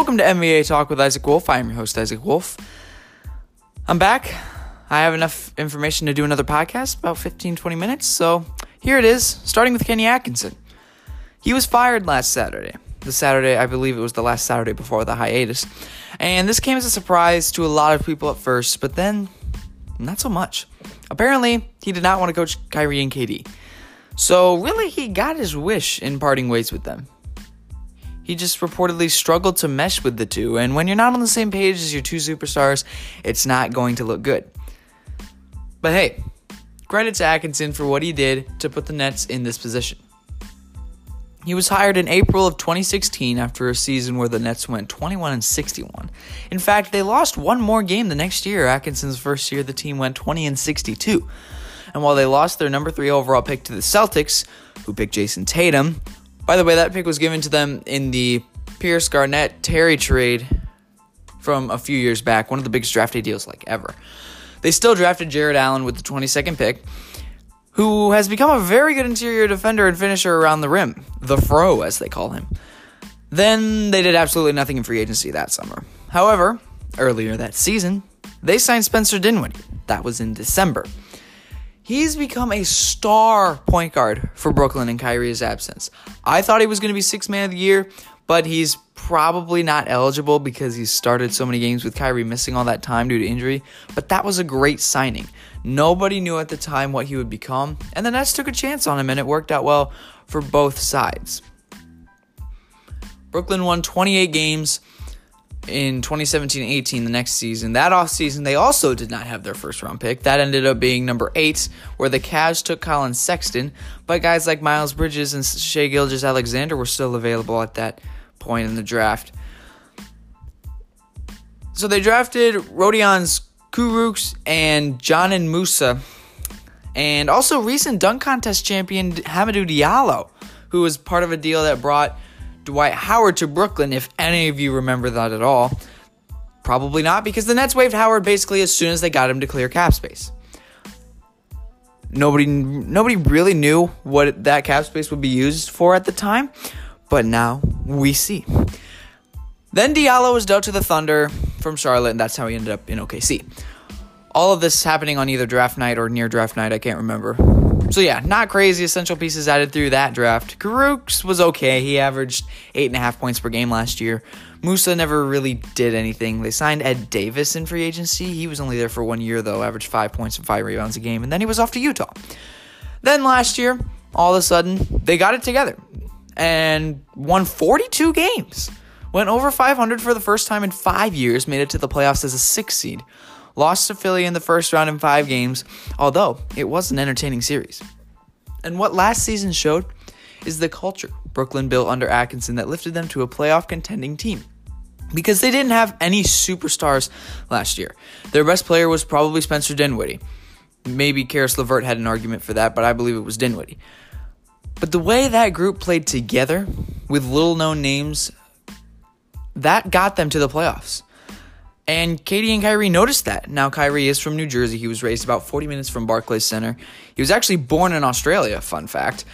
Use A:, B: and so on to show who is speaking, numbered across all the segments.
A: Welcome to NBA Talk with Isaac Wolf. I am your host, Isaac Wolf. I'm back. I have enough information to do another podcast, about 15, 20 minutes. So here it is, starting with Kenny Atkinson. He was fired last Saturday. The Saturday, I believe it was the last Saturday before the hiatus. And this came as a surprise to a lot of people at first, but then not so much. Apparently, he did not want to coach Kyrie and KD. So, really, he got his wish in parting ways with them. He just reportedly struggled to mesh with the two, and when you're not on the same page as your two superstars, it's not going to look good. But hey, credit to Atkinson for what he did to put the Nets in this position. He was hired in April of 2016 after a season where the Nets went 21 and 61. In fact, they lost one more game the next year. Atkinson's first year, the team went 20 and 62. And while they lost their number three overall pick to the Celtics, who picked Jayson Tatum, by the way, that pick was given to them in the Pierce Garnett Terry trade from a few years back, one of the biggest draft day deals like ever. They still drafted Jarrett Allen with the 22nd pick, who has become a very good interior defender and finisher around the rim, the Fro as they call him. Then they did absolutely nothing in free agency that summer. However, earlier that season, they signed Spencer Dinwiddie. That was in December. He's become a star point guard for Brooklyn in Kyrie's absence. I thought he was going to be six man of the year, but he's probably not eligible because he started so many games with Kyrie missing all that time due to injury. But that was a great signing. Nobody knew at the time what he would become, and the Nets took a chance on him, and it worked out well for both sides. Brooklyn won 28 games in 2017-18 the next season that off season they also did not have their first round pick. That ended up being number eight where the Cavs took Collin Sexton. But guys like Miles Bridges and Shai Gilgeous-Alexander were still available at that point in the draft. So they drafted Rodions Kurucs and Dzanan Musa. And also recent dunk contest champion Hamidou Diallo who was part of a deal that brought Dwight Howard to Brooklyn, if any of you remember that at all. Probably not, because the Nets waived Howard basically as soon as they got him to clear cap space. Nobody, nobody really knew what that cap space would be used for at the time, but now we see. Then Diallo was dealt to the Thunder from Charlotte, and that's how he ended up in OKC. All of this happening on either draft night or near draft night, I can't remember. So yeah, not crazy essential pieces added through that draft. Kurucs was okay. He averaged eight and a half points per game last year. Musa never really did anything. They signed Ed Davis in free agency. He was only there for one year though, averaged five points and five rebounds a game, and then he was off to Utah. Then last year, all of a sudden, they got it together and won 42 games. Went over 500 for the first time in five years, made it to the playoffs as a six seed lost to Philly in the first round in five games, although it was an entertaining series. And what last season showed is the culture Brooklyn built under Atkinson that lifted them to a playoff contending team. Because they didn't have any superstars last year. Their best player was probably Spencer Dinwiddie. Maybe Caris LeVert had an argument for that, but I believe it was Dinwiddie. But the way that group played together with little known names, that got them to the playoffs. And KD and Kyrie noticed that. Now, Kyrie is from New Jersey. He was raised about 40 minutes from Barclays Center. He was actually born in Australia, fun fact.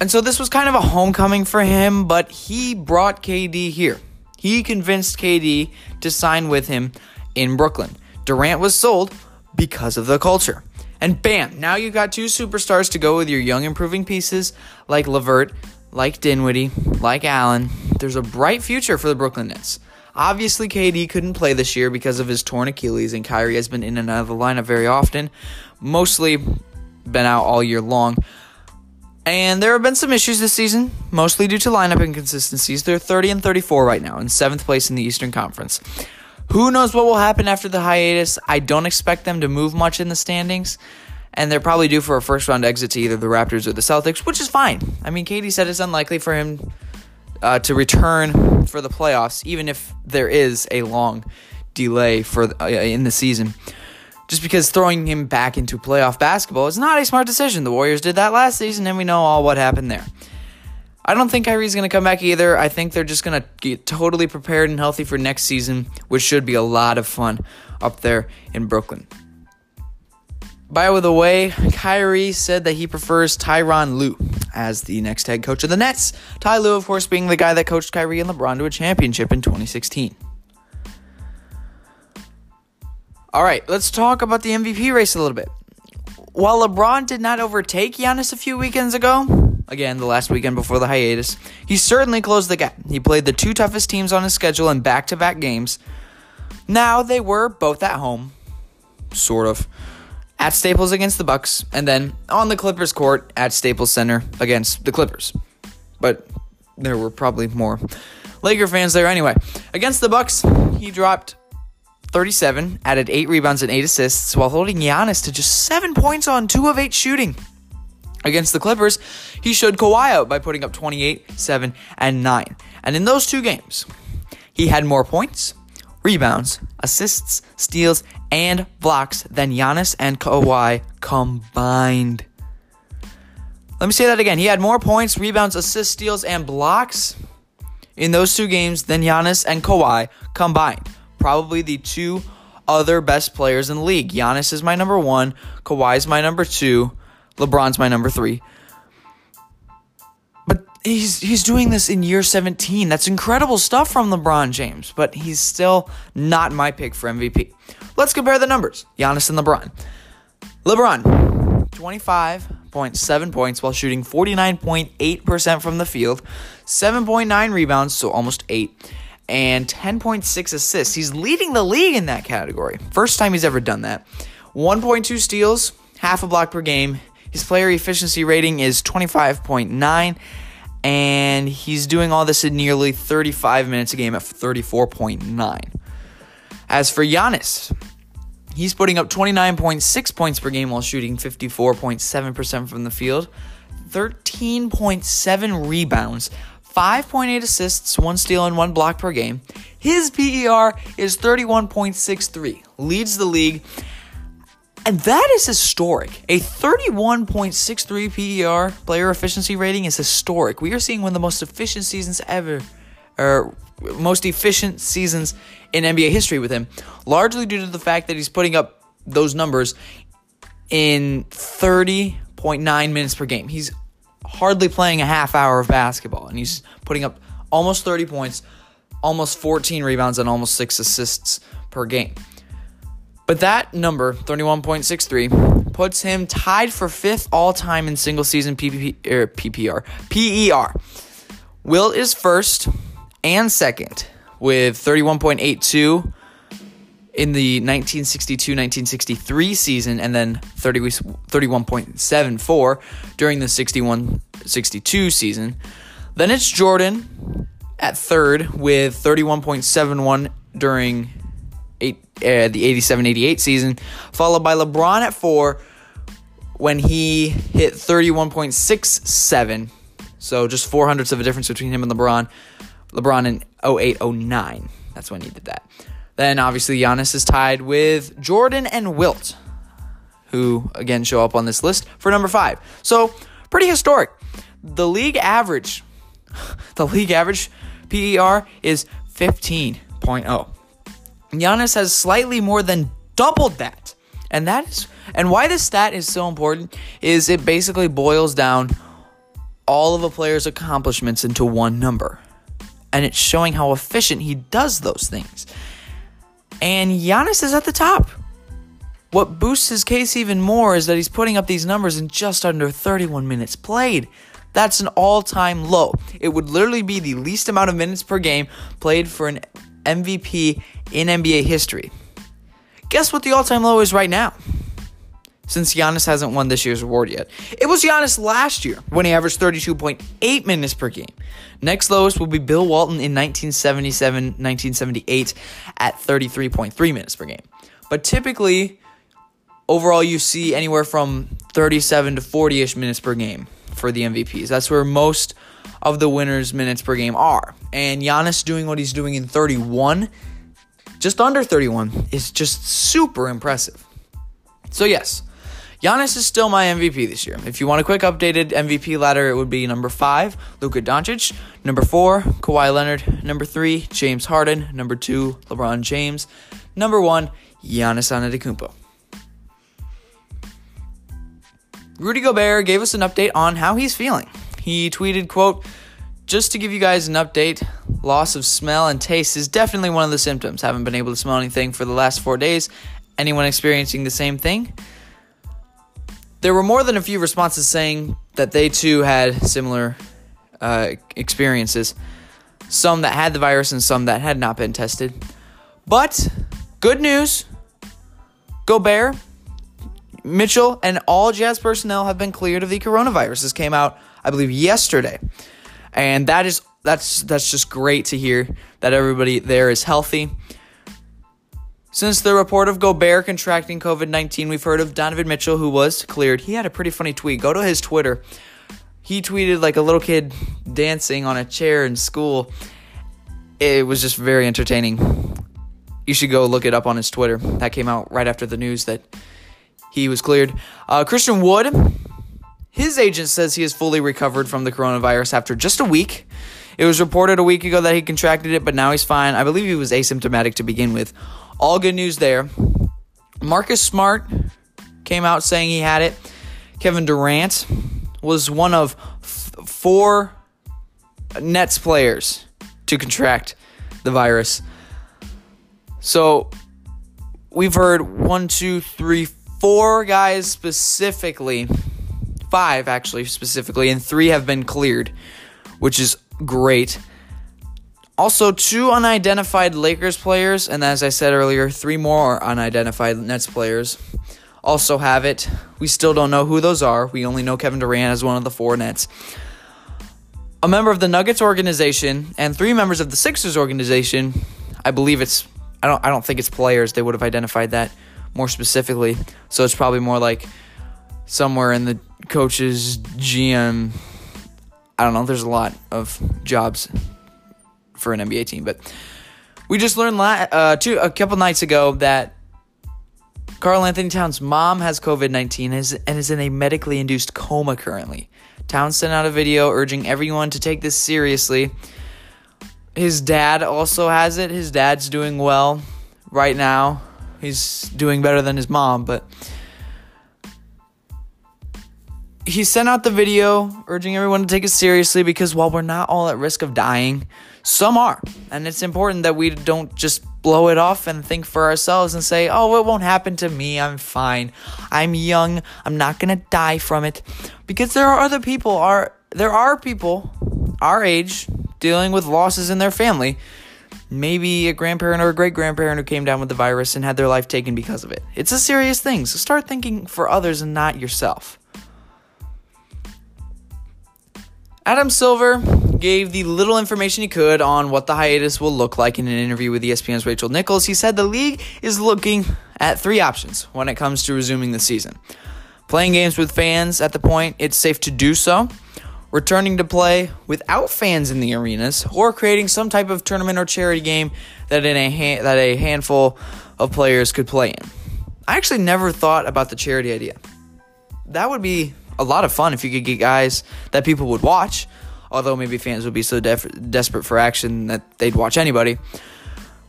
A: And so this was kind of a homecoming for him, but he brought KD here. He convinced KD to sign with him in Brooklyn. Durant was sold because of the culture. And bam, now you've got two superstars to go with your young improving pieces like LeVert, like Dinwiddie, like Allen. There's a bright future for the Brooklyn Nets. Obviously, KD couldn't play this year because of his torn Achilles, and Kyrie has been in and out of the lineup very often, mostly been out all year long. And there have been some issues this season, mostly due to lineup inconsistencies. They're 30 and 34 right now, in seventh place in the Eastern Conference. Who knows what will happen after the hiatus? I don't expect them to move much in the standings, and they're probably due for a first round exit to either the Raptors or the Celtics, which is fine. I mean, KD said it's unlikely for him uh, to return for the playoffs, even if there is a long delay for uh, in the season. Just because throwing him back into playoff basketball is not a smart decision. The Warriors did that last season, and we know all what happened there. I don't think Kyrie's going to come back either. I think they're just going to get totally prepared and healthy for next season, which should be a lot of fun up there in Brooklyn. By the way, Kyrie said that he prefers Tyronn Lue. As the next head coach of the Nets. Ty Lue, of course, being the guy that coached Kyrie and LeBron to a championship in 2016. All right, let's talk about the MVP race a little bit. While LeBron did not overtake Giannis a few weekends ago, again, the last weekend before the hiatus, he certainly closed the gap. He played the two toughest teams on his schedule in back to back games. Now, they were both at home, sort of at Staples against the Bucks, and then on the Clippers court at Staples Center against the Clippers. But there were probably more Laker fans there anyway. Against the Bucks, he dropped 37, added 8 rebounds and 8 assists while holding Giannis to just 7 points on 2 of 8 shooting. Against the Clippers, he showed Kawhi out by putting up 28, 7, and 9. And in those two games, he had more points, rebounds, assists, steals, and blocks than Giannis and Kawhi combined. Let me say that again. He had more points, rebounds, assists, steals, and blocks in those two games than Giannis and Kawhi combined. Probably the two other best players in the league. Giannis is my number one, Kawhi is my number two, LeBron's my number three. He's he's doing this in year 17. That's incredible stuff from LeBron James, but he's still not my pick for MVP. Let's compare the numbers. Giannis and LeBron. LeBron, 25.7 points while shooting 49.8% from the field, 7.9 rebounds, so almost 8, and 10.6 assists. He's leading the league in that category. First time he's ever done that. 1.2 steals, half a block per game. His player efficiency rating is 25.9, and he's doing all this in nearly 35 minutes a game at 34.9. As for Giannis, he's putting up 29.6 points per game while shooting 54.7% from the field, 13.7 rebounds, 5.8 assists, one steal, and one block per game. His PER is 31.63, leads the league. And that is historic. A 31.63 PER player efficiency rating is historic. We are seeing one of the most efficient seasons ever, or most efficient seasons in NBA history with him, largely due to the fact that he's putting up those numbers in 30.9 minutes per game. He's hardly playing a half hour of basketball, and he's putting up almost 30 points, almost 14 rebounds, and almost six assists per game. But that number, 31.63, puts him tied for fifth all time in single season PPP, er, PPR, PER. Wilt is first and second with 31.82 in the 1962-1963 season and then 30, 31.74 during the 61-62 season. Then it's Jordan at third with 31.71 during eight, uh, the 87-88 season, followed by LeBron at 4 when he hit 31.67. So just four hundredths of a difference between him and LeBron. LeBron in 08 09. That's when he did that. Then obviously Giannis is tied with Jordan and Wilt, who again show up on this list for number five. So pretty historic. The league average, the league average PER is 15.0. Giannis has slightly more than doubled that. And that is and why this stat is so important is it basically boils down all of a player's accomplishments into one number. And it's showing how efficient he does those things. And Giannis is at the top. What boosts his case even more is that he's putting up these numbers in just under 31 minutes played. That's an all time low. It would literally be the least amount of minutes per game played for an MVP in NBA history. Guess what the all time low is right now? Since Giannis hasn't won this year's award yet. It was Giannis last year when he averaged 32.8 minutes per game. Next lowest will be Bill Walton in 1977 1978 at 33.3 minutes per game. But typically, overall, you see anywhere from 37 to 40 ish minutes per game for the MVPs. That's where most of the winners' minutes per game are. And Giannis doing what he's doing in 31 just under 31 is just super impressive. So, yes, Giannis is still my MVP this year. If you want a quick updated MVP ladder, it would be number five, Luka Doncic. Number four, Kawhi Leonard. Number three, James Harden. Number two, LeBron James. Number one, Giannis Antetokounmpo. Rudy Gobert gave us an update on how he's feeling. He tweeted, quote, just to give you guys an update, loss of smell and taste is definitely one of the symptoms. Haven't been able to smell anything for the last four days. Anyone experiencing the same thing? There were more than a few responses saying that they too had similar uh, experiences. Some that had the virus and some that had not been tested. But good news Gobert, Mitchell, and all Jazz personnel have been cleared of the coronavirus. This came out, I believe, yesterday. And that is that's that's just great to hear that everybody there is healthy. Since the report of Gobert contracting COVID 19, we've heard of Donovan Mitchell, who was cleared. He had a pretty funny tweet. Go to his Twitter. He tweeted like a little kid dancing on a chair in school. It was just very entertaining. You should go look it up on his Twitter. That came out right after the news that he was cleared. Uh, Christian Wood, his agent says he is fully recovered from the coronavirus after just a week. It was reported a week ago that he contracted it, but now he's fine. I believe he was asymptomatic to begin with. All good news there. Marcus Smart came out saying he had it. Kevin Durant was one of f- four Nets players to contract the virus. So we've heard one, two, three, four guys specifically, five actually specifically, and three have been cleared, which is great. Also, two unidentified Lakers players, and as I said earlier, three more unidentified Nets players also have it. We still don't know who those are. We only know Kevin Durant as one of the four Nets. A member of the Nuggets organization and three members of the Sixers organization. I believe it's I don't I don't think it's players. They would have identified that more specifically. So it's probably more like somewhere in the coaches GM I don't know. There's a lot of jobs for an NBA team. But we just learned la- uh, two, a couple nights ago that Karl-Anthony Towns' mom has COVID 19 and is in a medically induced coma currently. Towns sent out a video urging everyone to take this seriously. His dad also has it. His dad's doing well right now. He's doing better than his mom, but he sent out the video urging everyone to take it seriously because while we're not all at risk of dying, some are. And it's important that we don't just blow it off and think for ourselves and say, oh, it won't happen to me. I'm fine. I'm young. I'm not going to die from it. Because there are other people, are there are people our age dealing with losses in their family. Maybe a grandparent or a great grandparent who came down with the virus and had their life taken because of it. It's a serious thing. So start thinking for others and not yourself. Adam Silver gave the little information he could on what the hiatus will look like in an interview with ESPN's Rachel Nichols. He said the league is looking at three options when it comes to resuming the season playing games with fans at the point it's safe to do so, returning to play without fans in the arenas, or creating some type of tournament or charity game that in a ha- that a handful of players could play in. I actually never thought about the charity idea. That would be a lot of fun if you could get guys that people would watch. Although maybe fans would be so def- desperate for action that they'd watch anybody.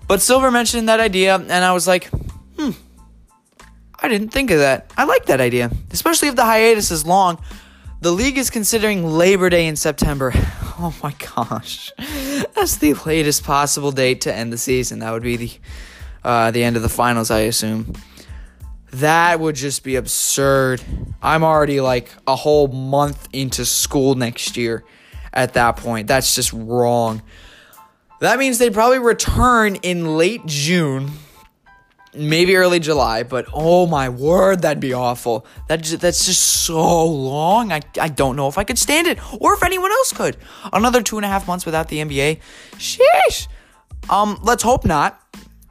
A: But Silver mentioned that idea, and I was like, hmm, I didn't think of that. I like that idea, especially if the hiatus is long. The league is considering Labor Day in September. Oh my gosh, that's the latest possible date to end the season. That would be the uh, the end of the finals, I assume. That would just be absurd. I'm already like a whole month into school next year at that point. That's just wrong. That means they'd probably return in late June, maybe early July, but oh my word, that'd be awful. That that's just so long. I, I don't know if I could stand it or if anyone else could. Another two and a half months without the NBA. Sheesh. Um, let's hope not.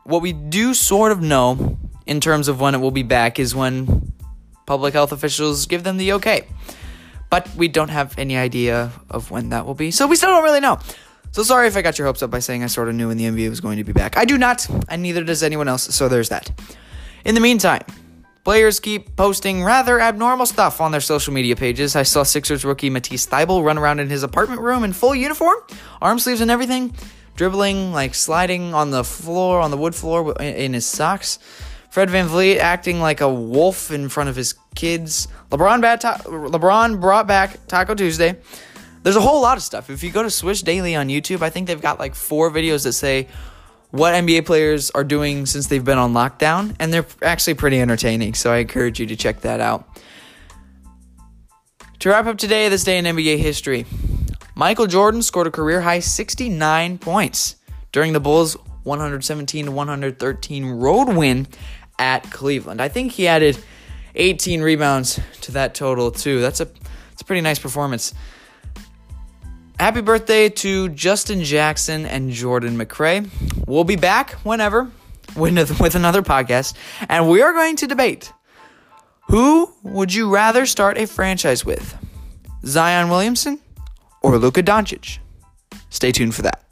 A: What we do sort of know in terms of when it will be back is when public health officials give them the okay. But we don't have any idea of when that will be, so we still don't really know. So sorry if I got your hopes up by saying I sort of knew when the NBA was going to be back. I do not, and neither does anyone else, so there's that. In the meantime, players keep posting rather abnormal stuff on their social media pages. I saw Sixers rookie Matisse Thybulle run around in his apartment room in full uniform, arm sleeves and everything, dribbling, like sliding on the floor, on the wood floor in his socks. Fred VanVleet acting like a wolf in front of his kids. LeBron, ta- LeBron brought back Taco Tuesday. there's a whole lot of stuff. If you go to Swish Daily on YouTube, I think they've got like four videos that say what NBA players are doing since they've been on lockdown, and they're actually pretty entertaining. So I encourage you to check that out. To wrap up today, this day in NBA history, Michael Jordan scored a career high 69 points during the Bulls' 117 113 road win at Cleveland. I think he added 18 rebounds to that total too. That's a that's a pretty nice performance. Happy birthday to Justin Jackson and Jordan McRae. We'll be back whenever with another podcast, and we are going to debate who would you rather start a franchise with, Zion Williamson or Luka Doncic? Stay tuned for that.